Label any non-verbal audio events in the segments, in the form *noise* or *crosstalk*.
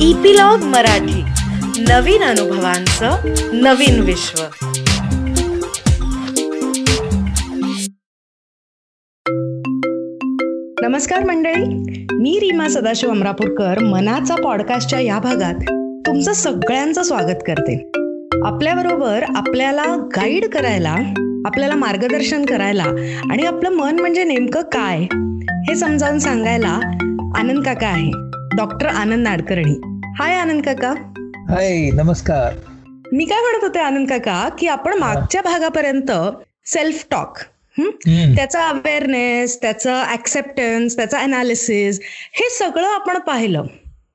Epilogue Marathi. नवीन अनुभवांचं नवीन विश्व. नमस्कार मंडळी. मी रीमा सदाशिव अमरापूरकर. मनाचा पॉडकास्टच्या या भागात तुमचं सगळ्यांचं स्वागत करते. आपल्याबरोबर आपल्याला गाईड करायला आपल्याला मार्गदर्शन करायला आणि आपलं मन म्हणजे नेमकं काय हे समजावून सांगायला आनंद काका आहे. डॉक्टर आनंद नाडकर्णी. हाय आनंद काका. हाय नमस्कार. मी काय म्हणत होते आनंद काका की आपण मागच्या भागापर्यंत सेल्फ टॉक हम्म. त्याचा अवेअरनेस त्याचं ऍक्सेप्टन्स त्याचं अनालिसिस हे सगळं आपण पाहिलं.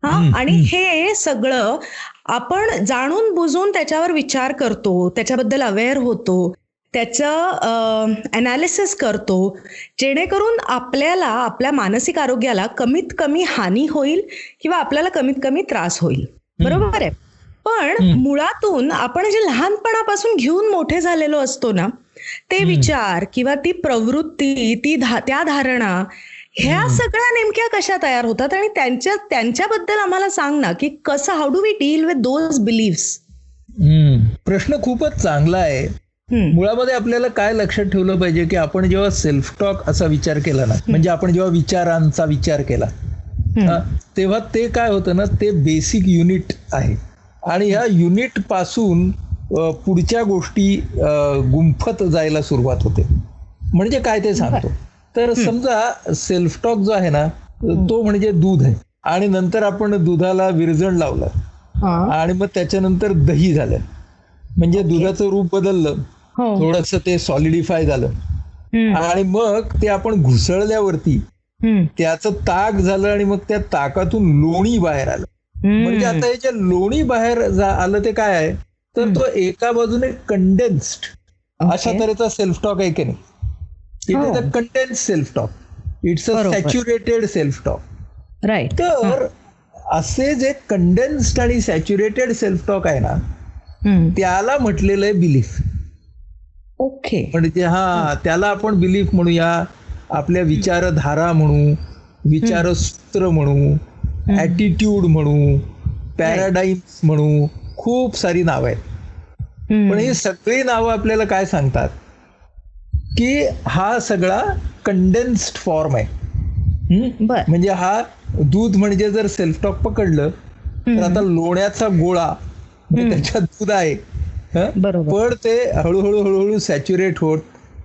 हा? आणि हे सगळं आपण जाणून बुजून त्याच्यावर विचार करतो त्याच्याबद्दल अवेअर होतो. त्याचं अनालिसिस करतो जेणेकरून आपल्याला आपल्या मानसिक आरोग्याला कमीत कमी हानी होईल किंवा आपल्याला कमीत कमी त्रास होईल. बरोबर आहे? पण. मुळातून आपण जे लहानपणापासून घेऊन मोठे झालेलो असतो ना ते विचार किंवा ती प्रवृत्ती ती धा त्या धारणा ह्या सगळ्या नेमक्या कशा तयार होतात? आणि त्यांच्या त्यांच्याबद्दल आम्हाला सांग ना की कसं how do we deal with those beliefs. प्रश्न खूपच चांगला आहे. मुळामध्ये आपल्याला काय लक्षात ठेवलं पाहिजे की आपण जेव्हा सेल्फ टॉक असा विचार केला ना म्हणजे आपण जेव्हा विचारांचा विचार केला तेव्हा ते काय होतं ना ते बेसिक युनिट आहे. आणि ह्या युनिटपासून पुढच्या गोष्टी गुंफत जायला सुरुवात होते. म्हणजे काय ते सांगतो. तर समजा सेल्फ टॉक जो आहे ना तो म्हणजे दूध आहे. आणि नंतर आपण दुधाला विरजण लावलं. आणि मग त्याच्यानंतर दही झालं. म्हणजे दुधाचं रूप बदललं. थोडस ते सॉलिडिफाय झालं. आणि मग ते आपण घुसळल्यावरती त्याचं ताक झालं आणि मग त्या ताकातून लोणी बाहेर आलं. म्हणजे आता हे जे लोणी बाहेर आलं ते काय आहे? तर तो एका बाजूने कंडेन्स्ड अशा. तऱ्हेचा सेल्फ टॉक आहे की नाही? It is a condensed self talk it's a. Saturated self talk right तर असे जे कंडेन्स्ड आणि सॅच्युरेटेड सेल्फ टॉक आहे ना त्याला म्हटलेलं आहे बिलीफ ओके. म्हणजे हा त्याला आपण बिलीफ म्हणूया आपल्या विचारधारा म्हणू विचारसूत्र म्हणू ऍटिट्यूड म्हणू पॅराडाईम्स म्हणू खूप सारी नावं आहेत. पण ही सगळी नावं आपल्याला काय सांगतात? की हा सगळा कंडेन्स्ड फॉर्म आहे. म्हणजे हा दूध म्हणजे जर सेल्फ टॉक पकडलं तर आता लोण्याचा गोळा म्हणजे त्याच्यात दूध आहे? बरोबर. पण ते हळूहळू हळूहळू सॅच्युरेट होत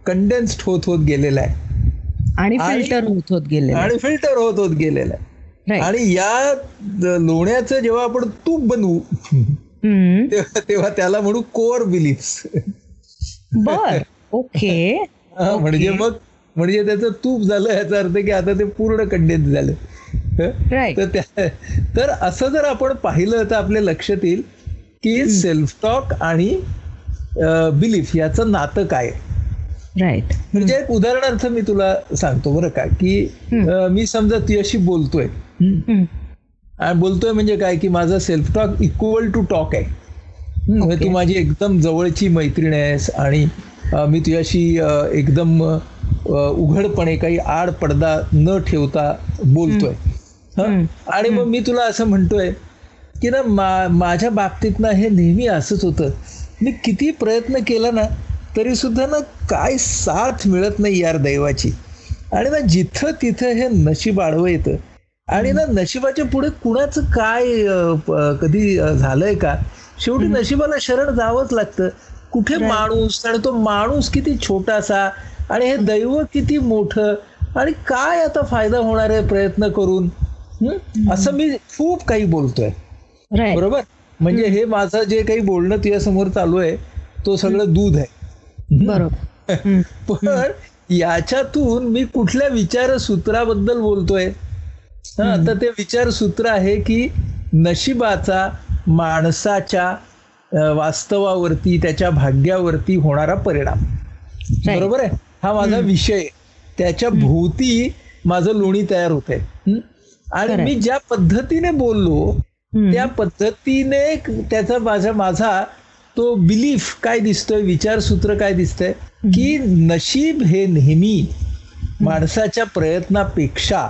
कंडेन्स्ड होत होत गेलेलं आहे. आणि फिल्टर होत होत गेले आणि फिल्टर होत होत गेलेलं आहे. आणि या लोण्याचं जेव्हा आपण तूप बनवू तेव्हा तेव्हा त्याला म्हणू कोर बिलीफ्स बर. ओके. *laughs* म्हणजे मग म्हणजे त्याचं तूप झालं याचा अर्थ की आता ते पूर्ण कंडेन्स झालं. तर असं जर आपण पाहिलं तर आपल्या लक्षात येईल की सेल्फ टॉक आणि बिलीफ याचं नातं काय. राईट म्हणजे एक उदाहरणार्थ मी तुला सांगतो बरं का की मी समजा तुझ्याशी बोलतोय? आणि बोलतोय म्हणजे काय की माझा self talk equal to talk आहे म्हणजे तू माझी एकदम जवळची मैत्रीण आहेस आणि मी तुझ्याशी एकदम उघडपणे काही आड पडदा न ठेवता बोलतोय? आणि मग मी तुला असं म्हणतोय की ना मा माझ्या बाबतीत ना हे नेहमी असंच होतं. मी किती प्रयत्न केला ना तरी सुद्धा ना काय साथ मिळत नाही यार दैवाची. आणि ना जिथं तिथं हे नशीब आडवं येतं. आणि ना नशिबाच्या पुढे कुणाचं काय कधी झालंय का? शेवटी नशिबाला शरण जावंच लागतं. कुठे माणूस आणि तो माणूस किती छोटासा आणि हे दैव किती मोठं आणि काय आता फायदा होणार आहे प्रयत्न करून? असं मी खूप काही बोलतोय. बरोबर? म्हणजे हे माझं जे काही बोलणं तुझ्या समोर चालू आहे तो सगळं दूध आहे. बरोबर. *laughs* पण याच्यातून मी कुठल्या विचारसूत्राबद्दल बोलतोय? हा तर ते विचारसूत्र आहे की नशिबाचा माणसाच्या वास्तवावरती त्याच्या भाग्यावरती होणारा परिणाम. बरोबर आहे? हा माझा विषय. त्याच्या भोवती माझं लोणी तयार होत आहे आणि. मी ज्या पद्धतीने बोललो त्या पद्धतीने त्याचा माझा माझा तो बिलीफ काय दिसतोय विचारसूत्र काय दिसतंय? की नशीब हे नेहमी माणसाच्या प्रयत्नापेक्षा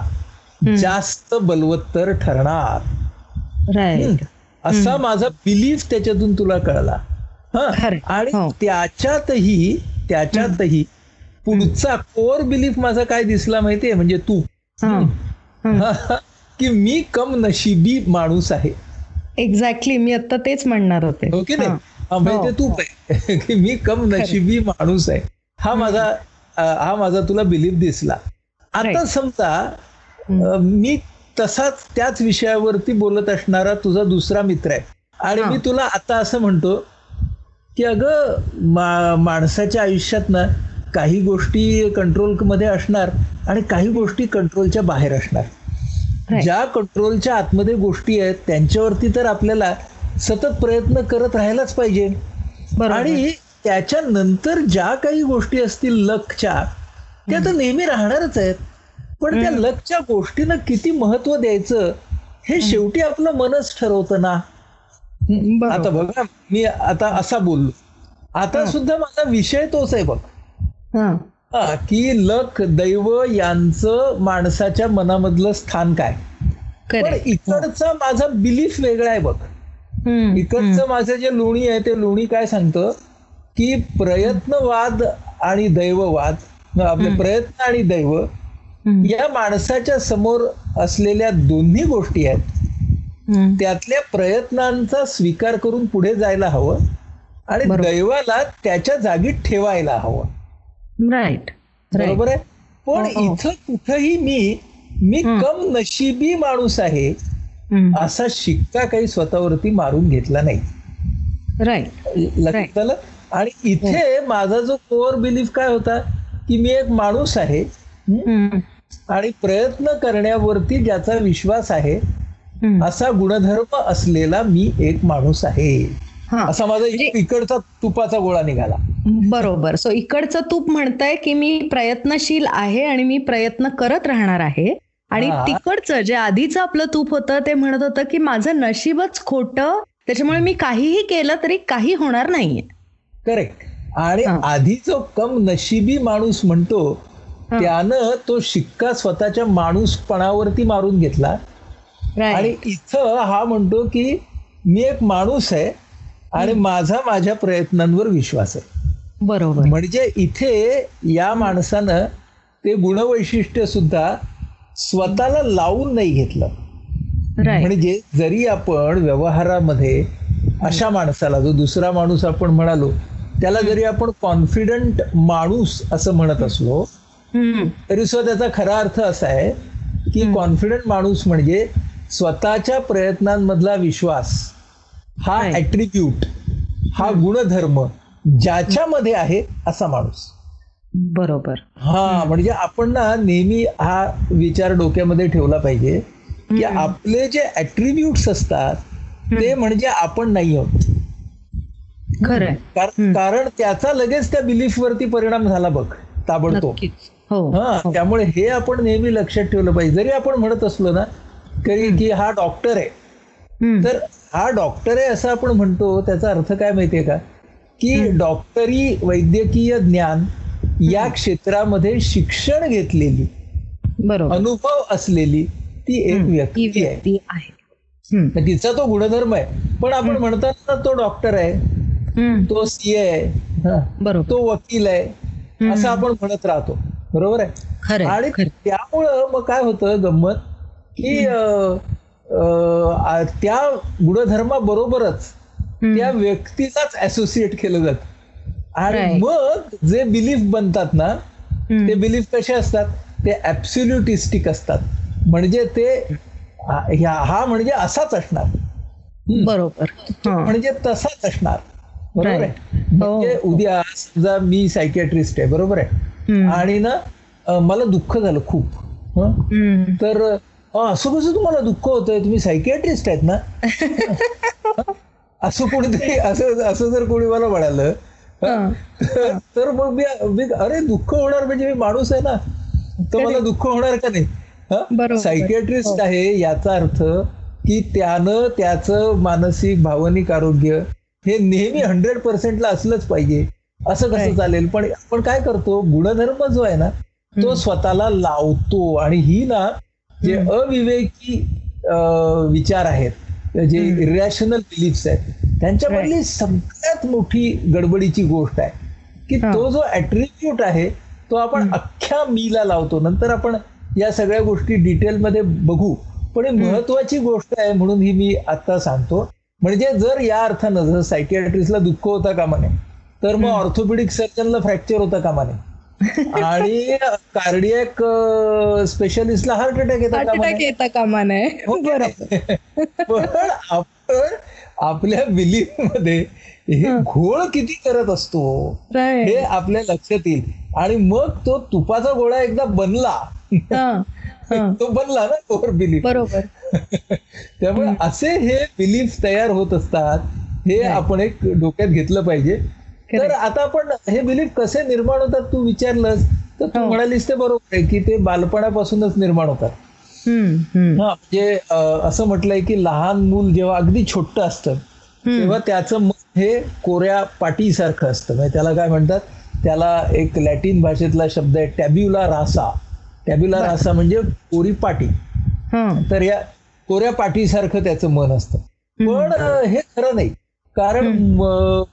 जास्त बलवत्तर ठरणार. असा माझा बिलीफ त्याच्यातून तुला कळला. हा. आणि हो. त्याच्यातही त्याच्यातही पुढचा कोर बिलीफ माझा काय दिसला माहितीये? म्हणजे तू. *laughs* की मी कम नशिबी माणूस आहे. एक्झॅक्टली मी आता तेच म्हणणार होते. हो की नाही? हा. हा, म्हणजे हो, तू काय *laughs* की मी कम नशिबी माणूस आहे. हा माझा हा माझा तुला बिलीफ दिसला. आता. समजा मी तसाच त्याच विषयावरती बोलत असणारा तुझा दुसरा मित्र आहे. आणि हा. मी तुला आता असं म्हणतो की अगं माणसाच्या आयुष्यात ना काही गोष्टी कंट्रोलमध्ये असणार आणि काही गोष्टी कंट्रोलच्या बाहेर असणार. ज्या कंट्रोलच्या आतमध्ये गोष्टी आहेत त्यांच्यावरती तर आपल्याला सतत प्रयत्न करत राहायलाच पाहिजे. आणि त्याच्यानंतर ज्या काही गोष्टी असतील लकच्या त्या तर नेहमी राहणारच आहेत. पण त्या लकच्या गोष्टींना किती महत्त्व द्यायचं हे शेवटी आपलं मनच ठरवतं ना. आता बघा मी आता असा बोललो. आता सुद्धा माझा विषय तोच आहे बघ. की लक दैव यांचं माणसाच्या मनामधलं स्थान काय? पण. इकडचा माझा बिलीफ वेगळा आहे बघ. इकडचं माझं जे लोणी आहे ते लोणी काय सांगतं? की प्रयत्नवाद आणि दैववाद आपले प्रयत्न आणि दैव या माणसाच्या समोर असलेल्या दोन्ही गोष्टी आहेत. त्यातल्या प्रयत्नांचा स्वीकार करून पुढे जायला हवं आणि. दैवाला त्याच्या जागी ठेवायला हवं. राईट बरोबर आहे पण हो, हो. इथं कुठंही मी मी हं. कम नशिबी माणूस आहे. असा शिक्का काही स्वतःवरती मारून घेतला नाही राईट लक्षात. आलं आणि इथे माझा जो कोअर बिलीफ काय होता की मी एक माणूस आहे हं? आणि प्रयत्न करण्यावरती ज्याचा विश्वास आहे. असा गुणधर्म असलेला मी एक माणूस आहे हा असा माझा म्हणजे- इकडचा तुपाचा गोळा निघाला. बरोबर. सो इकडचं तूप म्हणताय की मी प्रयत्नशील आहे आणि मी प्रयत्न करत राहणार आहे. आणि. तिकडचं जे आधीचं आपलं तूप होतं ते म्हणत होतं की माझं नशीबच खोटं त्याच्यामुळे मी काहीही केलं तरी काही होणार नाहीये. करेक्ट आणि. आधी जो कम नशिबी माणूस म्हणतो. त्यानं तो शिक्का स्वतःच्या माणूसपणावरती मारून घेतला. आणि इथं हा म्हणतो की मी एक माणूस आहे आणि माझा माझ्या प्रयत्नांवर विश्वास आहे. बरोबर. म्हणजे इथे या माणसानं ते गुणवैशिष्ट्य सुद्धा स्वतःला लावून नाही घेतलं. म्हणजे जरी आपण व्यवहारामध्ये अशा माणसाला जो दुसरा माणूस आपण म्हणालो त्याला जरी आपण कॉन्फिडंट माणूस असं म्हणत असलो तरी सुद्धा त्याचा खरा अर्थ असा आहे की कॉन्फिडंट माणूस म्हणजे स्वतःच्या प्रयत्नांमधला विश्वास. हा. ऍट्रिब्यूट हा गुणधर्म ज्याच्यामध्ये आहे असा माणूस. बरोबर. हा म्हणजे आपण ना नेहमी हा विचार डोक्यामध्ये ठेवला पाहिजे की आपले जे ऍट्रिब्यूट्स असतात ते म्हणजे आपण नाही आहोत. कार- कारण त्याचा लगेच त्या बिलीफ वरती परिणाम झाला बघ ताबडतोब. हो हा हो. त्यामुळे हे आपण नेहमी लक्षात ठेवलं पाहिजे. जरी आपण म्हणत असलो ना तरी की हा डॉक्टर आहे. तर हा डॉक्टर आहे असं आपण म्हणतो त्याचा अर्थ काय माहितीये का? की डॉक्टरी वैद्यकीय ज्ञान या क्षेत्रामध्ये शिक्षण घेतलेली बरोबर. अनुभव असलेली ती एक व्यक्ती आहे. तिचा तो गुणधर्म आहे. पण आपण म्हणतात ना तो डॉक्टर आहे. तो सीए आहे तो वकील आहे असं आपण म्हणत राहतो. बरोबर आहे? आणि. त्यामुळं मग काय होतं गंमत? की त्या गुणधर्माबरोबरच त्या व्यक्तीलाच असोसिएट केलं जात आणि. मग जे बिलीफ बनतात ना. ते बिलीफ कसे असतात ते ऍब्सोल्युटिस्टिक असतात म्हणजे ते हा हा म्हणजे असाच असणार. बरोबर. म्हणजे तसाच असणार बरोबर आहे. हो. म्हणजे उद्या समजा मी सायकॅट्रिस्ट आहे बरोबर आहे. आणि ना मला दुःख झालं खूप हं? तर असं कसं तुम्हाला दुःख होतंय तुम्ही सायकॅट्रिस्ट आहेत ना. *laughs* असं कोणीतरी असं असं जर कोणी मला म्हणालं हा. तर मग मी अरे दुःख होणार म्हणजे मी माणूस आहे ना तर मला दुःख होणार का नाही? बरोबर. सायकॅट्रिस्ट आहे याचा अर्थ की त्यानं त्याचं मानसिक भावनिक आरोग्य हे नेहमी हंड्रेड पर्सेंटला असलंच पाहिजे. असं कसं. चालेल? पण आपण काय करतो गुणधर्म जो आहे ना तो स्वतःला लावतो. आणि ही ना जे अविवेकी विचार आहेत जे इरॅशनल बिलीफ्स आहेत त्यांच्यामधली सगळ्यात मोठी गडबडीची गोष्ट आहे की तो जो ऍट्रिब्यूट आहे तो आपण अख्ख्या मीला लावतो. नंतर आपण या सगळ्या गोष्टी डिटेलमध्ये बघू. पण महत्वाची गोष्ट आहे म्हणून ही मी आता सांगतो. म्हणजे जर या अर्थानं जर सायकियाट्रिस्टला दुःख होता कामा नये तर मग ऑर्थोपेडिक सर्जनला फ्रॅक्चर होता कामा नये आणि कार्डियक स्पेशलिस्टला हार्ट अटॅक येता हार्ट अटॅक येता कामा नये हो. बरोबर. पण आपण आपल्या बिलीफमध्ये हे. घोळ किती करत असतो. हे आपल्या लक्षात येईल. आणि मग तो तुपाचा गोळा एकदा बनला. *laughs* तो बनला ना ओव्हर बिलीफ बरोबर. *laughs* त्यामुळे असे हे बिलीफ तयार होत असतात हे आपण एक डोक्यात घेतलं पाहिजे. तर आता आपण हे बिलीफ कसे निर्माण होतात तू विचारलंस तर तू हो. म्हणालीस ते बरोबर आहे की ते बालपणापासूनच निर्माण होतात. हा म्हणजे असं म्हटलंय की लहान मूल जेव्हा अगदी छोटं असतं तेव्हा त्याचं मन हे कोऱ्या पाटीसारखं असतं. म्हणजे त्याला काय म्हणतात? त्याला एक लॅटिन भाषेतला शब्द आहे टॅब्युला रासा. टॅब्युला रासा म्हणजे कोरी पाटी. हा. तर या कोऱ्या पाटीसारखं त्याचं मन असतं. पण हे खरं नाही. कारण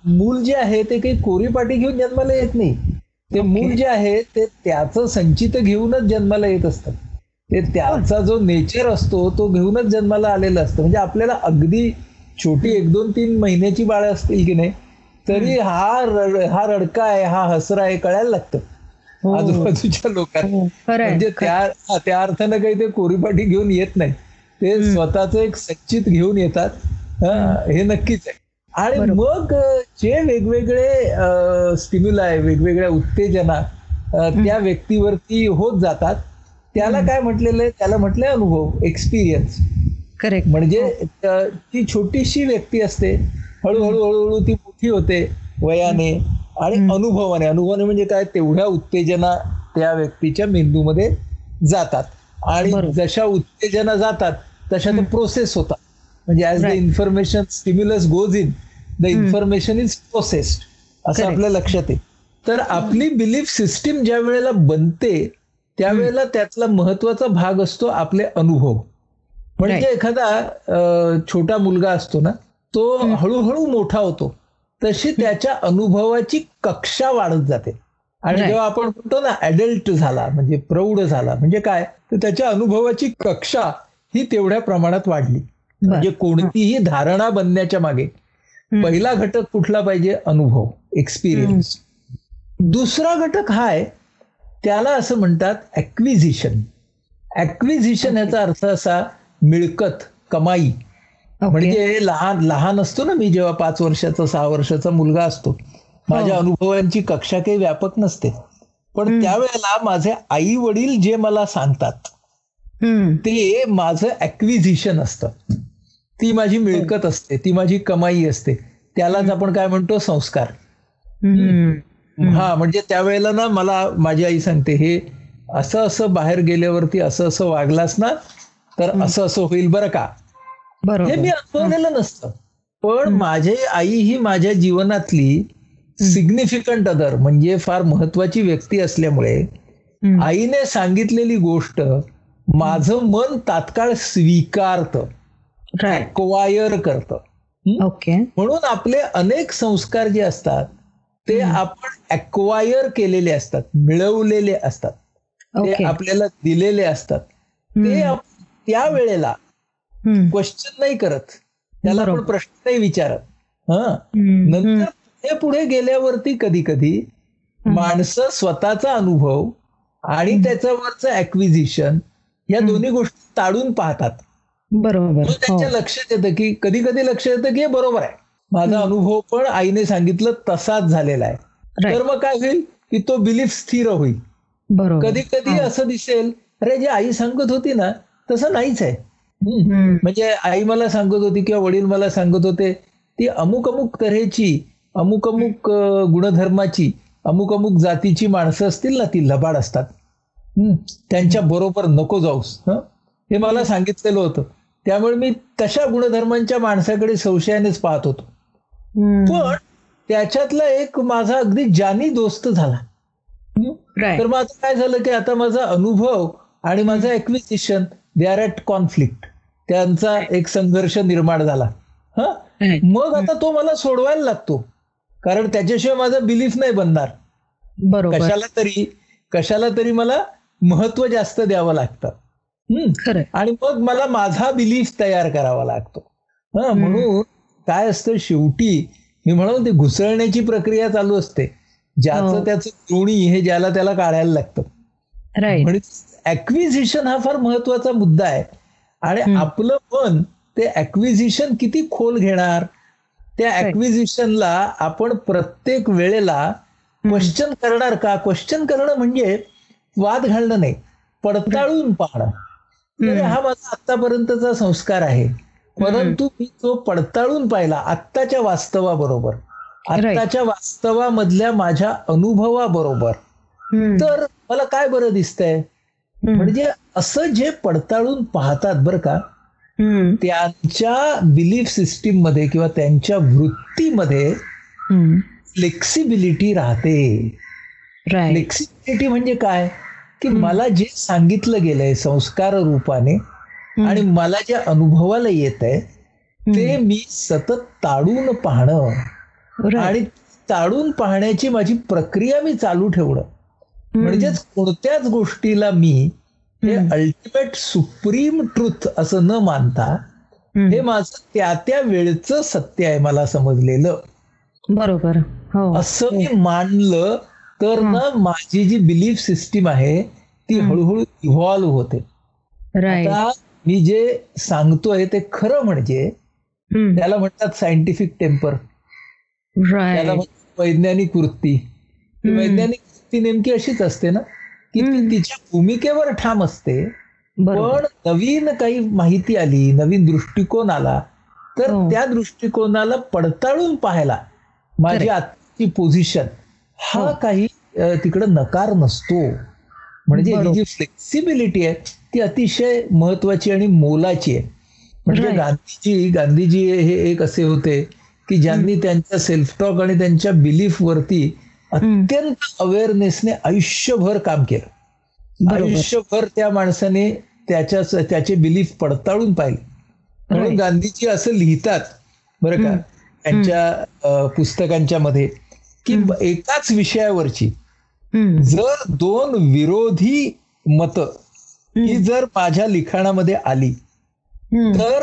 मूल जे आहे ते काही कोरी पाटी घेऊन जन्माला येत नाही. ते मूल जे आहे ते त्याचं संचित घेऊनच जन्माला येत असतं. ते त्याचा जो नेचर असतो तो घेऊनच जन्माला आलेला असतं. म्हणजे आपल्याला अगदी छोटी एक दोन तीन महिन्याची बाळ असतील की नाही तरी हा. रड- हा रडका आहे हा हसरा आहे कळायला लागतं. आजूबाजूच्या लोकांना. हो, म्हणजे त्या हा, त्या अर्थानं काही ते कोरीपाटी घेऊन येत नाही. ते स्वतःच एक संचित घेऊन येतात. हा, हे नक्कीच आहे. आणि मग जे वेगवेगळे स्टिम्युलाय वेगवेगळ्या उत्तेजना त्या व्यक्तीवरती होत जातात त्याला काय म्हटलेलं आहे? त्याला म्हटलंय अनुभव एक्सपिरियन्स करेक्ट म्हणजे अ, ती छोटीशी व्यक्ती असते हळूहळू हळूहळू ती मोठी होते वयाने आणि अनुभवाने. अनुभवाने म्हणजे काय? तेवढ्या उत्तेजना त्या व्यक्तीच्या मेंदूमध्ये जातात. आणि जशा उत्तेजना जातात तशा ते प्रोसेस होतात. म्हणजे as the information stimulus goes in the information is processed असं आपल्या लक्षात आहे. तर आपली बिलीफ सिस्टीम ज्या वेळेला बनते त्यावेळेला त्यातला महत्त्वाचा भाग असतो आपले अनुभव. म्हणजे एखादा छोटा मुलगा असतो ना तो हळूहळू मोठा होतो. तशी त्याच्या अनुभवाची कक्षा वाढत जाते. आणि जेव्हा आपण म्हणतो ना ऍडल्ट झाला म्हणजे प्रौढ झाला म्हणजे काय? तर त्याच्या अनुभवाची कक्षा ही तेवढ्या प्रमाणात वाढली. म्हणजे कोणतीही धारणा बनण्याच्या मागे पहिला घटक कुठला पाहिजे? अनुभव एक्सपिरियन्स दुसरा घटक हा आहे त्याला असं म्हणतात ऍक्विझिशन ऍक्विझिशन याचा अर्थ असा मिळकत कमाई. म्हणजे लहान लहान असतो ना मी जेव्हा पाच वर्षाचा सहा वर्षाचा मुलगा असतो. माझ्या अनुभवांची कक्षा काही व्यापक नसते. पण त्यावेळेला माझे आई वडील जे मला सांगतात ते माझं ऍक्विझिशन असतं. ती माझी मिळकत असते ती माझी कमाई असते. त्यालाच आपण काय म्हणतो? संस्कार. हा म्हणजे त्यावेळेला ना मला माझी आई सांगते हे असं असं बाहेर गेल्यावरती असं असं वागलास ना तर असं असं होईल बरं का? हे मी अनुभवलेलं नसतं. पण माझे आई ही माझ्या जीवनातली सिग्निफिकंट अदर म्हणजे फार महत्वाची व्यक्ती असल्यामुळे आईने सांगितलेली गोष्ट माझं मन तात्काळ स्वीकारतं. क्वायर करतं. ओके म्हणून आपले अनेक संस्कार जे असतात ते आपण अक्वायर केलेले असतात मिळवलेले असतात. ते आपल्याला दिलेले असतात. ते त्या वेळेला क्वेश्चन नाही करत. त्याला आपण प्रश्न नाही विचारत. हा? नंतर पुढे पुढे गेल्यावरती कधी कधी माणसं स्वतःचा अनुभव आणि त्याच्यावरचं ऍक्विजिशन या दोन्ही गोष्टी ताडून पाहतात. बरोबर. त्यांच्या लक्षात येतं की कधी कधी लक्षात येतं की हे बरोबर आहे. माझा अनुभव पण आईने सांगितलं तसाच झालेला आहे. तर मग काय होईल? की तो बिलीफ स्थिर होईल. कधी कधी असं दिसेल अरे जे आई सांगत होती ना तसं नाहीच आहे. म्हणजे आई मला सांगत होती किंवा वडील मला सांगत होते ती अमुक अमुक तऱ्हेची अमुक अमुक गुणधर्माची अमुक अमुक जातीची माणसं असतील ना ती लबाड असतात. त्यांच्या बरोबर नको जाऊस. हे? मला सांगितलेलं होतं. त्यामुळे मी तशा गुणधर्मांच्या माणसाकडे संशयानेच पाहत होतो. पण त्याच्यातला एक माझा अगदी जानी दोस्त झाला. तर माझं काय झालं की आता माझा अनुभव आणि माझं acquisition they are at conflict त्यांचा एक संघर्ष निर्माण झाला. हा? मग आता तो मला सोडवायला लागतो. कारण त्याच्याशिवाय माझा बिलीफ नाही बनणार. बरोबर. कशाला तरी कशाला तरी मला महत्त्व जास्त द्यावं लागतं. खरंय. आणि मग मला माझा बिलीफ तयार करावा लागतो. हा म्हणून काय असतं शेवटी मी म्हणून ती घुसळण्याची प्रक्रिया चालू असते. ज्याचं हो. त्याचं दोणी हे ज्याला त्याला काढायला लागतं. म्हणजे ऍक्विझिशन हा फार महत्त्वाचा मुद्दा आहे. आणि. आपलं मन ते ऍक्विझिशन किती खोल घेणार? त्या. ऍक्विझिशनला आपण प्रत्येक वेळेला क्वेश्चन करणार का? क्वेश्चन करणं म्हणजे वाद घालणं नाही. पडताळून पाहणं. हा माझा आतापर्यंतचा संस्कार आहे. परंतु मी तो पडताळून पाहिला आत्ताच्या वास्तवाबरोबर. आत्ताच्या वास्तवामधल्या माझ्या अनुभवाबरोबर. तर मला काय बरं दिसतंय? म्हणजे असं जे पडताळून पाहतात बरं का त्यांच्या बिलीफ सिस्टीममध्ये किंवा त्यांच्या वृत्तीमध्ये फ्लेक्सिबिलिटी राहते. फ्लेक्सिबिलिटी म्हणजे काय? की मला जे सांगितलं गेलंय संस्कार रूपाने आणि मला जे अनुभवाला येत आहे ते मी सतत ताडून पाहणं आणि ताडून पाहण्याची माझी प्रक्रिया मी चालू ठेवणं. म्हणजेच कोणत्याच गोष्टीला मी हे अल्टिमेट सुप्रीम ट्रुथ असं न मानता हे माझं त्या त्या वेळचं सत्य आहे मला समजलेलं. बरोबर. हो. असं मी मानलं तर ना माझी जी बिलीफ सिस्टीम आहे ती हळूहळू इव्हॉल्व्ह होते. आता मी जे सांगतोय ते खरं म्हणजे त्याला म्हणतात सायंटिफिक टेम्पर त्याला म्हणतात वैज्ञानिक वृत्ती. वैज्ञानिक वृत्ती नेमकी अशीच असते ना की ती तिच्या भूमिकेवर ठाम असते पण नवीन काही माहिती आली नवीन दृष्टिकोन आला तर हो. त्या दृष्टिकोनाला पडताळून पाहायला माझी. आजची पोझिशन हा हो. काही तिकडं नकार नसतो म्हणजे ही. जी फ्लेक्सिबिलिटी आहे ती अतिशय महत्वाची आणि मोलाची आहे म्हणजे. गांधीजी गांधीजी हे एक असे होते की ज्यांनी त्यांच्या सेल्फ टॉक आणि त्यांच्या बिलीफ वरती अत्यंत अवेअरनेसने आयुष्यभर काम केलं. आयुष्यभर त्या माणसाने त्याच्या त्याचे बिलीफ पडताळून पाहिले म्हणून. गांधीजी असं लिहितात बरं का त्यांच्या पुस्तकांच्या मध्ये की एकाच विषयावरची. जर दोन विरोधी मत ही जर माझ्या लिखाणामध्ये आली. तर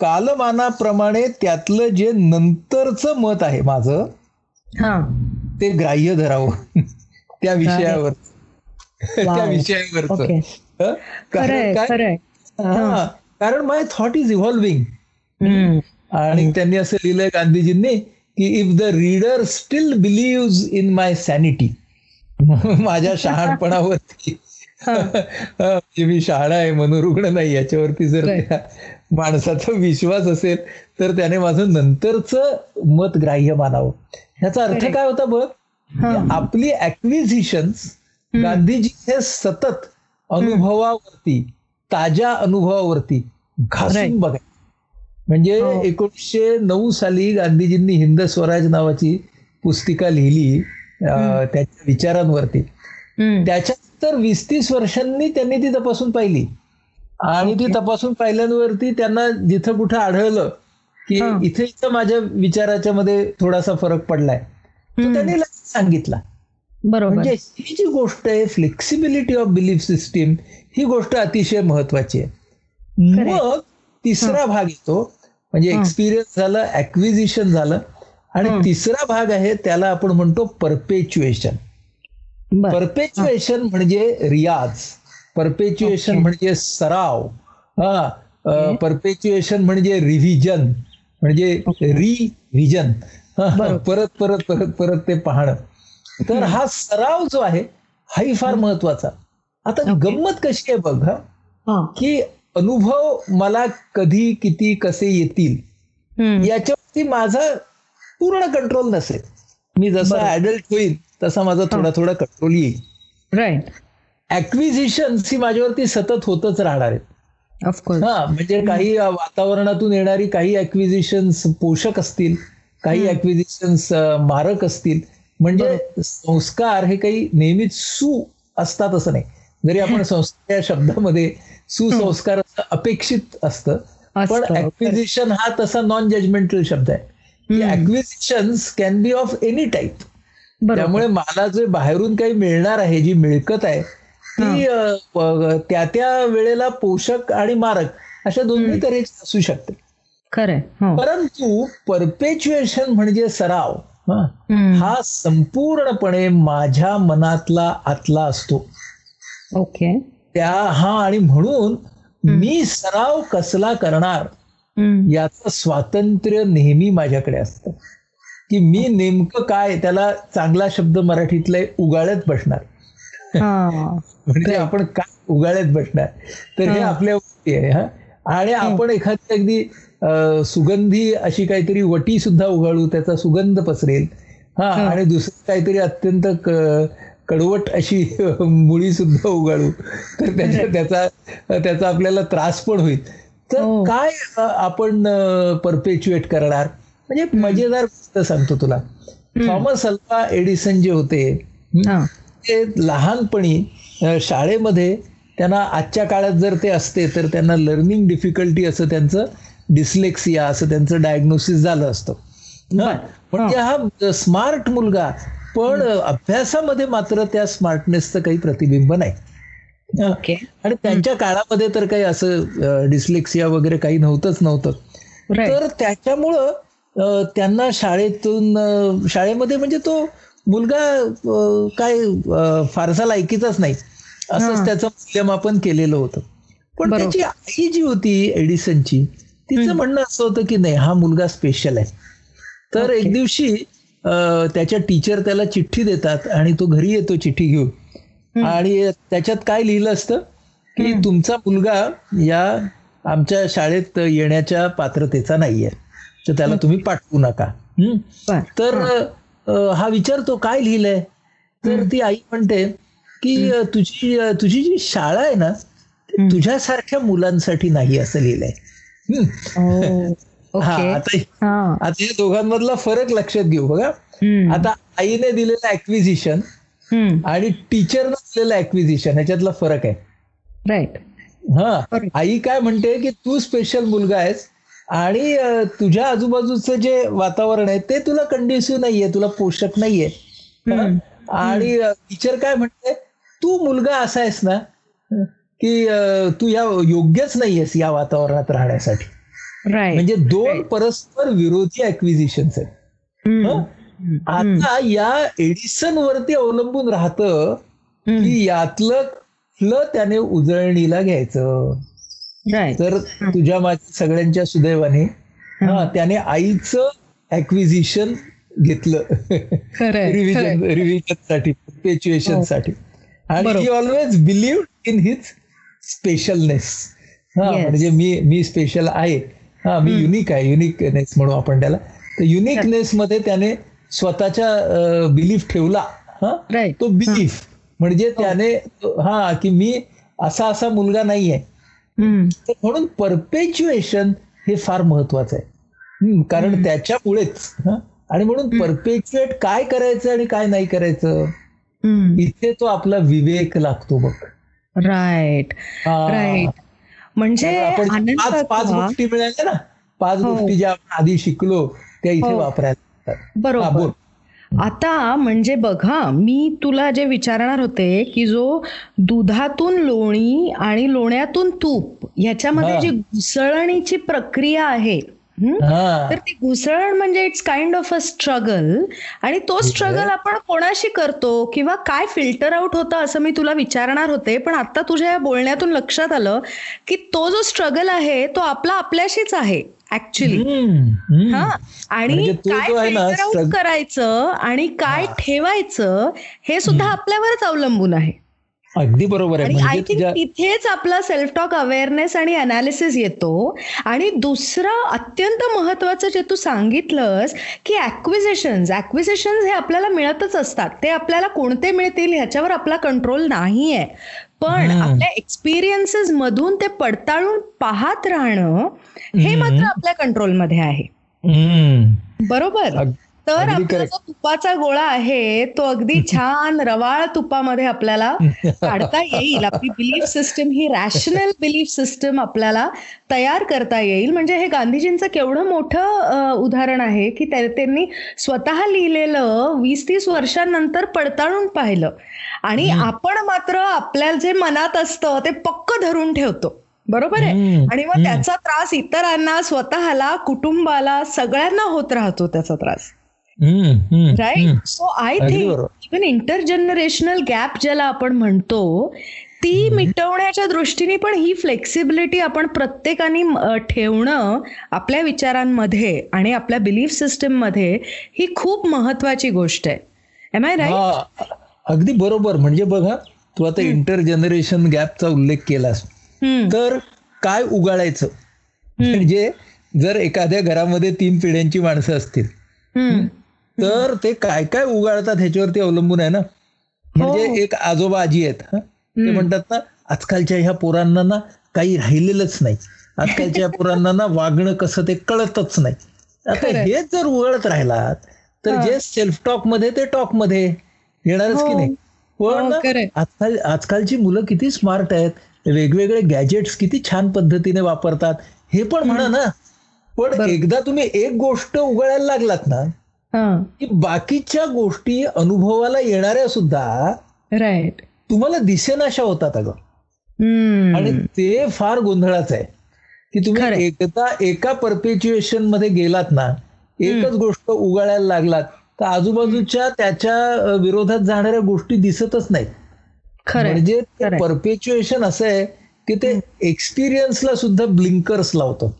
कालमानाप्रमाणे त्यातलं जे नंतरचं मत आहे माझं ते ग्राह्य धरावं. *laughs* त्या विषयावर. *laughs* त्या. विषयावरच. हा, कारण माय थॉट इज इव्हॉल्विंग. आणि त्यांनी असं लिहिलंय गांधीजींनी की if the reader still believe in my sanity *laughs* माझ्या शहाणपणावरती. म्हणजे मी शहाणा आहे मनोरुग्ण नाही याच्यावरती जर माणसाचा विश्वास असेल तर त्याने माझं नंतरच मत ग्राह्य मानावं. ह्याचा अर्थ. काय होता बघ? आपली ऍक्विझिशन्स गांधीजी हे सतत अनुभवावरती ताज्या अनुभवावरती घासून. बघाय म्हणजे हो. एकोणीसशे नऊ साली गांधीजींनी हिंद स्वराज नावाची पुस्तिका लिहिली. त्याच्या विचारांवरती. त्याच्यानंतर वीस तीस वर्षांनी त्यांनी ती तपासून पाहिली आणि ती तपासून पाहिल्यावरती त्यांना जिथं कुठं आढळलं की. इथे इथं माझ्या विचाराच्या मध्ये थोडासा फरक पडलाय. त्यांनी सांगितला बरोबर म्हणजे ही जी गोष्ट आहे फ्लेक्सिबिलिटी ऑफ बिलीफ सिस्टीम ही गोष्ट अतिशय महत्वाची आहे. मग तिसरा भाग येतो म्हणजे. एक्सपिरियन्स झालं ऍक्विजिशन झालं आणि. तिसरा भाग आहे त्याला आपण म्हणतो परपेच्युएशन परपेच्युएशन म्हणजे रियाज परपेच्युएशन. म्हणजे सराव हा. परपेच्युएशन म्हणजे रिव्हिजन म्हणजे. रिव्हिजन. परत परत परत परत ते पाहणं तर हा सराव जो आहे हाही फार महत्त्वाचा आता. गंमत कशी आहे बघ. की अनुभव मला कधी किती कसे येतील. याच्यावरती माझा पूर्ण कंट्रोल नसेल. मी जसा. ऍडल्ट होईल तसा माझा थोडा थोडा कंट्रोल येईल. राईट ऍक्विजिशन ही माझ्यावरती सतत होतच राहणार आहेत. ऑफकोर्स हा म्हणजे काही वातावरणातून येणारी काही ऍक्विजिशन्स पोषक असतील काही ऍक्विजिशन्स मारक असतील म्हणजे संस्कार हे काही नेहमीच सु असतात असं नाही. जरी आपण संस्कार या शब्दामध्ये सुसंस्कार असं अपेक्षित असतं पण ऍक्विजिशन हा तसा नॉन जजमेंटल शब्द आहे. की acquisition can be of any type त्यामुळे मला जे बाहेरून काही मिळणार आहे जी मिळकत आहे ती त्या त्या वेळेला पोषक आणि मारक अशा दोन्ही तऱ्हेची असू शकते. खरंय. परंतु परपेच्युएशन म्हणजे सराव हा संपूर्णपणे माझ्या मनातला आतला असतो. ओके. त्या हा आणि म्हणून मी सराव कसला करणार याचं स्वातंत्र्य नेहमी माझ्याकडे असतं. की मी नेमकं काय त्याला चांगला शब्द मराठीतला उगाळत बसणार. *laughs* म्हणजे आपण काय उगाळत बसणार. तर हे आपल्या आहे हा. आणि आपण एखादी अगदी सुगंधी अशी काहीतरी वटी सुद्धा उगाळू त्याचा सुगंध पसरेल. हा आणि दुसरं काहीतरी अत्यंत कडवट अशी *laughs* मुळी सुद्धा उगाळू. तर त्याच्या त्याचा त्याचा आपल्याला त्रास पण होईल. तर काय आपण परपेच्युएट करणार? म्हणजे मजेदार गोष्ट सांगतो तुला. थॉमस अल्फा एडिसन जे होते ते लहानपणी शाळेमध्ये त्यांना आजच्या काळात जर ते असते तर त्यांना लर्निंग डिफिकल्टी असं त्यांचं डिस्लेक्सिया असं त्यांचं डायग्नोसिस झालं असतं. म्हणजे हा. स्मार्ट मुलगा पण अभ्यासामध्ये मात्र त्या स्मार्टनेसचं काही प्रतिबिंब नाही. आणि त्यांच्या काळामध्ये तर काही असं डिस्लेक्सिया वगैरे काही नव्हतंच नव्हतं. तर त्याच्यामुळं त्यांना शाळेतून शाळेमध्ये म्हणजे तो मुलगा काय फारसा लायकीचाच नाही. असंच त्याचं मूल्यमापन केलेलं होतं. पण त्याची आई जी होती एडिसनची तिचं म्हणणं असं होतं की नाही हा मुलगा स्पेशल आहे. तर एक दिवशी त्याच्या टीचर त्याला चिठ्ठी देतात आणि तो घरी येतो चिठ्ठी घेऊन. आणि त्याच्यात काय लिहिलं असतं की तुमचा मुलगा या आमच्या शाळेत येण्याच्या पात्रतेचा नाहीये. तर त्याला तुम्ही पाठवू नका. तर हा. विचारतो काय लिहिलंय? तर ती आई म्हणते की तुझी तुझी जी शाळा आहे ना तुझ्यासारख्या मुलांसाठी नाही असं लिहिलंय. *laughs* हा आता आता या दोघांमधला फरक लक्षात घेऊ बघा. आता आईने दिलेलं ऍक्विजिशन आणि टीचरनं दिलेलं ऍक्विजिशन ह्याच्यातला फरक आहे. राईट हा. आई काय म्हणते की तू स्पेशल मुलगा आहेस आणि तुझ्या आजूबाजूचं जे वातावरण आहे ते तुला कंडिसिव्ह नाहीये तुला पोषक नाहीये. आणि टीचर काय म्हणते तू मुलगा असा आहेस ना की तू या योग्यच नाहीयेस या वातावरणात राहण्यासाठी. म्हणजे दोन परस्पर विरोधी ऍक्विजिशन आहेत. आता या एडिसन वरती अवलंबून राहतं की यातलं फ्ल त्याने उजळणीला घ्यायचं. तर तुझ्या माझ्या सगळ्यांच्या सुदैवाने हा त्याने आईचं ऍक्विजिशन घेतलं. रिव्हिजन रिव्हिजनसाठी पेच्युएशनसाठी आणि he always believe in his specialness हा म्हणजे मी मी स्पेशल आहे. हा मी युनिक आहे युनिकनेस म्हणू आपण त्याला. तर युनिकनेस मध्ये त्याने स्वतःच्या बिलीफ ठेवला हा? तो बिलीफ म्हणजे त्याने हा की मी असा असा मुलगा नाहीये. म्हणून परपेच्युएशन हे फार महत्वाचं आहे. कारण त्याच्यामुळेच आणि म्हणून परपेच्युएट काय करायचं आणि काय नाही करायचं? इथे तो आपला विवेक लागतो बघ. राईट राईट म्हणजे पाच पाच गोष्टी मिळाल्या ना. पाच गोष्टी ज्या आपण आधी शिकलो त्या इथे वापरायला. बरोबर. आता म्हणजे बघा मी तुला जे विचारणार होते की जो दुधातून लोणी आणि लोण्यातून तूप ह्याच्यामध्ये जी घुसळणीची प्रक्रिया आहे तर ती घुसळण म्हणजे it's kind of a struggle आणि तो स्ट्रगल आपण कोणाशी करतो किंवा काय फिल्टर आउट होतं असं मी तुला विचारणार होते पण आता तुझ्या या बोलण्यातून लक्षात आलं की तो जो स्ट्रगल आहे तो आपला आपल्याशीच आहे ऍक्च्युली हा. आणि काय फिल्टर आउट करायचं आणि काय ठेवायचं हे सुद्धा आपल्यावरच अवलंबून आहे. अगदी बरोबर आहे. आय थिंक तिथेच आपला self talk awareness and analysis येतो. आणि दुसरं अत्यंत महत्वाचं जे तू सांगितलंस की ऍक्विजिशन ऍक्विजिशन हे आपल्याला मिळतच असतात. ते आपल्याला कोणते मिळतील ह्याच्यावर आपला कंट्रोल नाहीये. पण आपल्या एक्सपिरियन्सेस मधून ते पडताळून पाहत राहणं हे मात्र आपल्या कंट्रोलमध्ये आहे. बरोबर? तर आपला जो तुपाचा गोळा आहे तो अगदी *laughs* छान रवाळ तुपामध्ये आपल्याला काढता येईल. *laughs* आपली बिलीफ सिस्टम ही रॅशनल बिलीफ सिस्टम आपल्याला तयार करता येईल. म्हणजे हे गांधीजींचं केवढं मोठं उदाहरण आहे की त्यांनी स्वतः लिहिलेलं वीस तीस वर्षांनंतर पडताळून पाहिलं. आणि आपण मात्र आपल्याला जे मनात असतं ते पक्क धरून ठेवतो. बरोबर आहे? आणि मग त्याचा त्रास इतरांना स्वतःला कुटुंबाला सगळ्यांना होत राहतो त्याचा त्रास. Right so I think even intergenerational gap ज्याला आपण म्हणतो ती मिटवण्याच्या दृष्टीने पण ही फ्लेक्सिबिलिटी आपण प्रत्येकाने ठेवणं आपल्या विचारांमध्ये आणि आपल्या बिलीफ सिस्टममध्ये ही खूप महत्वाची गोष्ट आहे. एम आय राईट अगदी बरोबर. म्हणजे बघा तू आता इंटर जनरेशन गॅपचा उल्लेख केलास. तर काय उगाळायचं? म्हणजे जर एखाद्या घरामध्ये तीन पिढ्यांची माणसं असतील तर ते काय काय उगाळतात ह्याच्यावरती अवलंबून आहे ना. म्हणजे हो. एक आजोबा आजी आहेत ते म्हणतात ना आजकालच्या ह्या पोरांना ना काही राहिलेलंच नाही. आजकालच्या *laughs* पोरांना ना वागणं कसं ते कळतच नाही. आता हेच जर उघडत राहिलात तर जे सेल्फ टॉकमध्ये ते टॉकमध्ये. येणारच की हो. नाही? पण हो, आजकाल आजकालची मुलं किती स्मार्ट आहेत वेगवेगळे गॅजेट्स किती छान पद्धतीने वापरतात हे पण म्हणा ना. पण एकदा तुम्ही एक गोष्ट उघडायला लागलात ना की बाकीच्या गोष्टी अनुभवाला येणाऱ्या सुद्धा राईट तुम्हाला दिसेनाशा होतात अगं. आणि ते फार गोंधळाचं आहे. की तुम्ही एकदा एका परपेच्युएशनमध्ये गेलात ना एकच गोष्ट उगाळायला लागलात तर आजूबाजूच्या त्याच्या विरोधात जाणाऱ्या गोष्टी दिसतच नाहीत. म्हणजे परपेच्युएशन असं आहे की ते एक्सपिरियन्सला सुद्धा ब्लिंकर्स लावतं.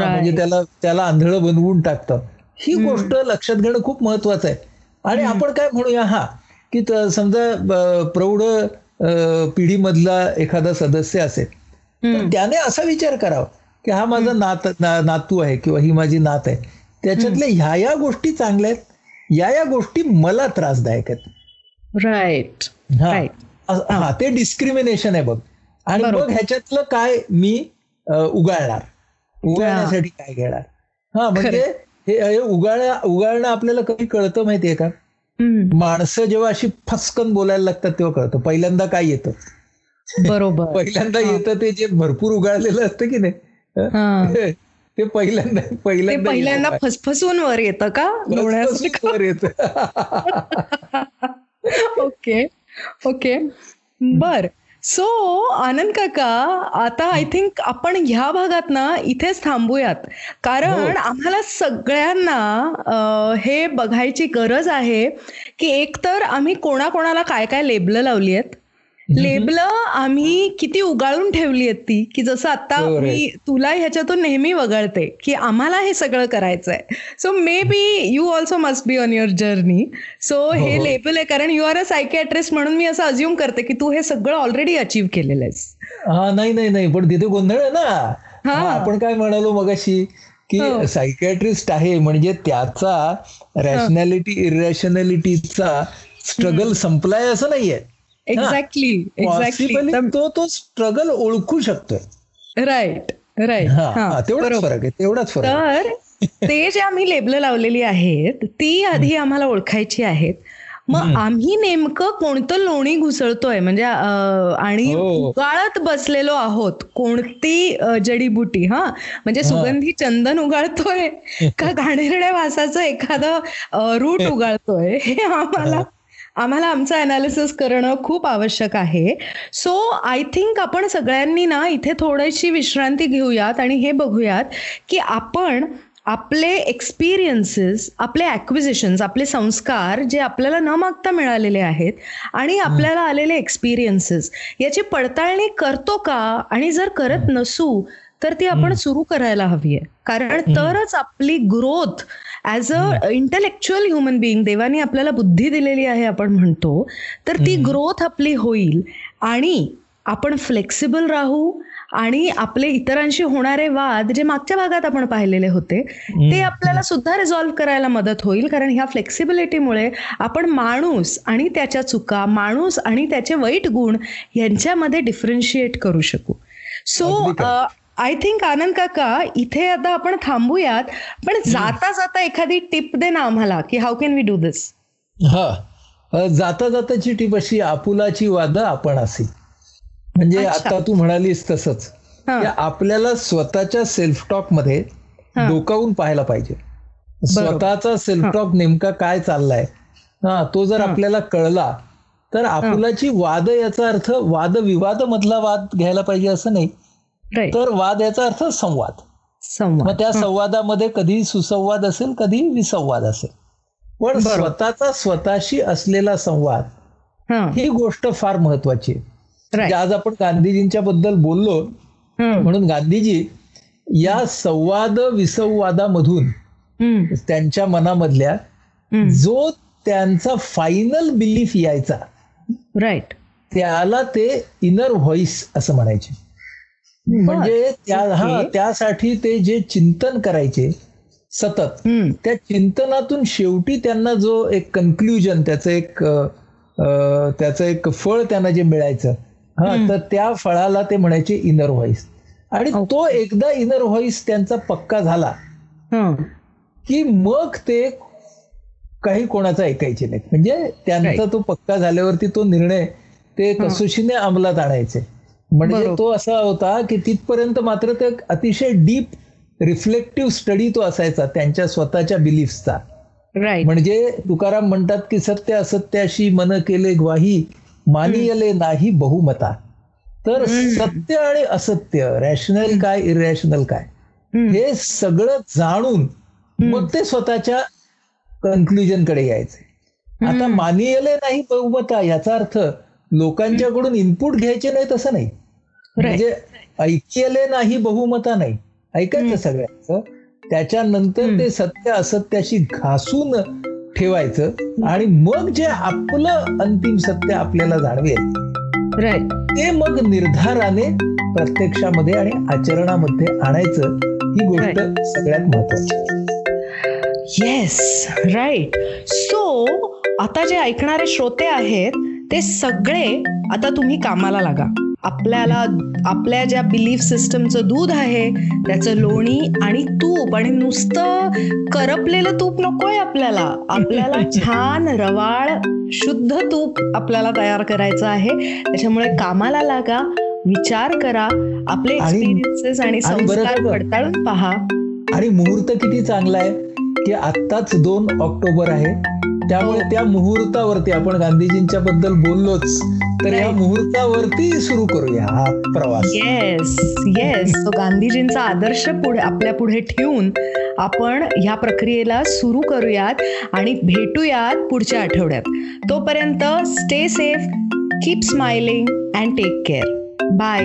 म्हणजे त्याला त्याला आंधळ बनवून टाकतं. ही गोष्ट लक्षात घेणं खूप महत्वाचं आहे. आणि आपण काय म्हणूया हा की समजा प्रौढ पिढीमधला एखादा सदस्य असेल तर त्याने असा विचार करावा की हा माझा नात नातू आहे किंवा ही माझी नात आहे. त्याच्यातल्या ह्या या गोष्टी चांगल्या आहेत या या गोष्टी मला त्रासदायक आहेत. राईट हा. ते डिस्क्रिमिनेशन आहे बघ. आणि मग ह्याच्यातलं काय मी उगाळणार. उगाळण्यासाठी काय घेणार? हा म्हणजे हे उगाळण्या उगाळणं आपल्याला कधी कळतं माहितीये का? माणसं जेव्हा अशी फसकन बोलायला लागतात तेव्हा कळतं. पहिल्यांदा काय येतं? बरोबर. *laughs* पहिल्यांदा येतं ते जे भरपूर उगाळलेलं असतं की नाही? *laughs* ते पहिल्यांदा पहिल्यांदा पहिल्यांदा फसफसून वर येतं का? वर येत. *laughs* Okay okay. बर. सो आनंद काका आता आय थिंक आपण ह्या भागात ना इथेच थांबूयात. कारण हो. आम्हाला सगळ्यांना हे बघायची गरज आहे की एकतर आम्ही कोणाकोणाला काय काय लेबल लावली आहेत? लेबलं आम्ही किती उगाळून ठेवली आहेत ती की जसं आता मी तुला ह्याच्यातून नेहमी वगळते की आम्हाला हे सगळं करायचंय. So may be you also must be on your journey so हे लेबल आहे कारण यू आर अ सायकॅट्रिस्ट म्हणून मी असं अज्युम करते की तू हे सगळं ऑलरेडी अचीव्ह केलेलं आहेस. हा नाही नाही नाही पण तिथे गोंधळ आहे ना. आपण काय म्हणालो मगाशी की सायकॅट्रिस्ट आहे म्हणजे त्याचा रॅशनॅलिटी इरॅशनॅलिटीचा स्ट्रगल संपलाय असं नाहीये. एक्झॅक्टली एक्झॅक्टली तो तो स्ट्रगल ओळखू शकतोय. राईट राईट तेवढाच फरक आहे तेवढाच फरक तर ते जे आम्ही लेबल लावलेली आहेत ती आधी आम्हाला ओळखायची आहेत. मग आम्ही नेमकं कोणतं लोणी घुसळतोय? म्हणजे आणि हो. उगाळत बसलेलो आहोत कोणती जडीबुटी हा? म्हणजे सुगंधी चंदन उगाळतोय *laughs* का घाणेरड्या वासाचं एखादं रूट *laughs* उगाळतोय? हे आम्हाला आम्हाला आमचं अनालिसिस करणं खूप आवश्यक आहे. सो आय थिंक आपण सगळ्यांनी ना इथे थोडीशी विश्रांती घेऊयात आणि हे बघूयात की आपण आपले एक्सपिरियन्सेस आपले ॲक्विजिशन्स आपले संस्कार जे आपल्याला न मागता मिळालेले आहेत आणि आपल्याला आलेले एक्सपिरियन्सेस याची पडताळणी करतो का? आणि जर करत नसू तर ती आपण सुरू करायला हवी आहे कारण तरच आपली growth as a intellectual human being देवानी आपल्याला बुद्धी दिलेली आहे आपण म्हणतो तर ती ग्रोथ आपली होईल. आणि आपण फ्लेक्सिबल राहू आणि आपले इतरांशी होणारे वाद जे मागच्या भागात आपण पाहिलेले होते ते आपल्याला सुद्धा रिझॉल्व्ह करायला मदत होईल. कारण ह्या फ्लेक्सिबिलिटीमुळे आपण माणूस आणि त्याच्या चुका माणूस आणि त्याचे वाईट गुण यांच्यामध्ये डिफरन्शिएट करू शकू. सो आय थिंक आनंद काका इथे आता आपण थांबूयात पण जाता जाता एखादी टिप दे ना आम्हाला की how can we do this हा. जाता जाताची टीप अशी आपुलाची वाद आपण असे. म्हणजे आता तू म्हणालीस तसंच आपल्याला स्वतःच्या सेल्फ टॉकमध्ये डोकावून पाहायला पाहिजे. स्वतःचा सेल्फ टॉक नेमका काय चाललाय? हा तो जर आपल्याला कळला तर आपुलाची वाद याचा अर्थ वाद विवाद मधला वाद घ्यायला पाहिजे असं नाही. तर वाद याचा अर्थ संवाद. मग त्या संवादामध्ये कधी सुसंवाद असेल कधी विसंवाद असेल. पण स्वतःचा स्वतःशी असलेला संवाद ही. गोष्ट फार महत्वाची आहे. म्हणजे आज आपण गांधीजींच्या बद्दल बोललो म्हणून गांधीजी या संवाद विसंवादामधून त्यांच्या मनामधल्या जो त्यांचा फायनल बिलीफ यायचा राईट त्याला ते इनर व्हॉइस असं म्हणायचे. म्हणजे त्या हा त्यासाठी ते जे चिंतन करायचे सतत त्या चिंतनातून शेवटी त्यांना जो एक कन्क्ल्युजन त्याचं एक त्याचं एक फळ त्यांना जे मिळायचं हा तर त्या फळाला ते म्हणायचे इनर व्हॉइस आणि तो एकदा इनर व्हॉइस त्यांचा पक्का झाला की मग ते काही कोणाचा ऐकायचे नाहीत. म्हणजे त्यांचा तो पक्का झाल्यावरती तो निर्णय ते कसोशीने अंमलात आणायचे. म्हणजे तो असा होता की तिथपर्यंत मात्र ते अतिशय डीप रिफ्लेक्टिव्ह स्टडी तो असायचा त्यांच्या स्वतःच्या बिलीफचा. म्हणजे तुकाराम म्हणतात की सत्य असत्याशी मन केले ग्वाही मानियले नाही बहुमता. तर सत्य आणि असत्य रॅशनल काय इरॅशनल काय? हे सगळं जाणून मग ते स्वतःच्या कन्क्लुजनकडे यायचे. आता मानियले नाही बहुमता याचा अर्थ लोकांच्याकडून इनपुट घ्यायचे नाही तसं नाही. म्हणजे ऐकले नाही बहुमता नाही. ऐकायचं सगळ्यांचं. त्याच्यानंतर ते सत्य असत्याशी घासून ठेवायचं. आणि मग जे आपलं अंतिम सत्य आपल्याला जाणवेल ते मग निर्धाराने प्रत्यक्षामध्ये आणि आचरणामध्ये आणायचं ही गोष्ट सगळ्यात महत्वाची येस राईट सो आता जे ऐकणारे श्रोते आहेत ते सगळे आता तुम्ही कामाला लागा. आपल्याला आपल्या ज्या बिलीफ सिस्टमचं दूध आहे त्याचं लोणी आणि तूप आणि नुसतं करपलेलं तूप नकोय आपल्याला. आपल्याला *laughs* छान रवाळ शुद्ध तूप आपल्याला तयार करायचं आहे. त्याच्यामुळे कामाला लागा विचार करा आपले एक्सपिरियन्सेस आणि संस्कार पडताळून पहा. आणि मुहूर्त किती चांगला आहे की आत्ताच दोन ऑक्टोबर आहे त्यामुळे त्या मुहूर्तावरती आपण गांधीजींच्या बद्दल बोललोच तर या मुहूर्तावरती सुरू करूया हा प्रवास. येस येस तो गांधीजींचा आदर्श पुढे आपल्या पुढे ठेवून आपण ह्या प्रक्रियेला सुरू करूयात आणि भेटूयात पुढच्या आठवड्यात. तोपर्यंत stay safe keep smiling and take care bye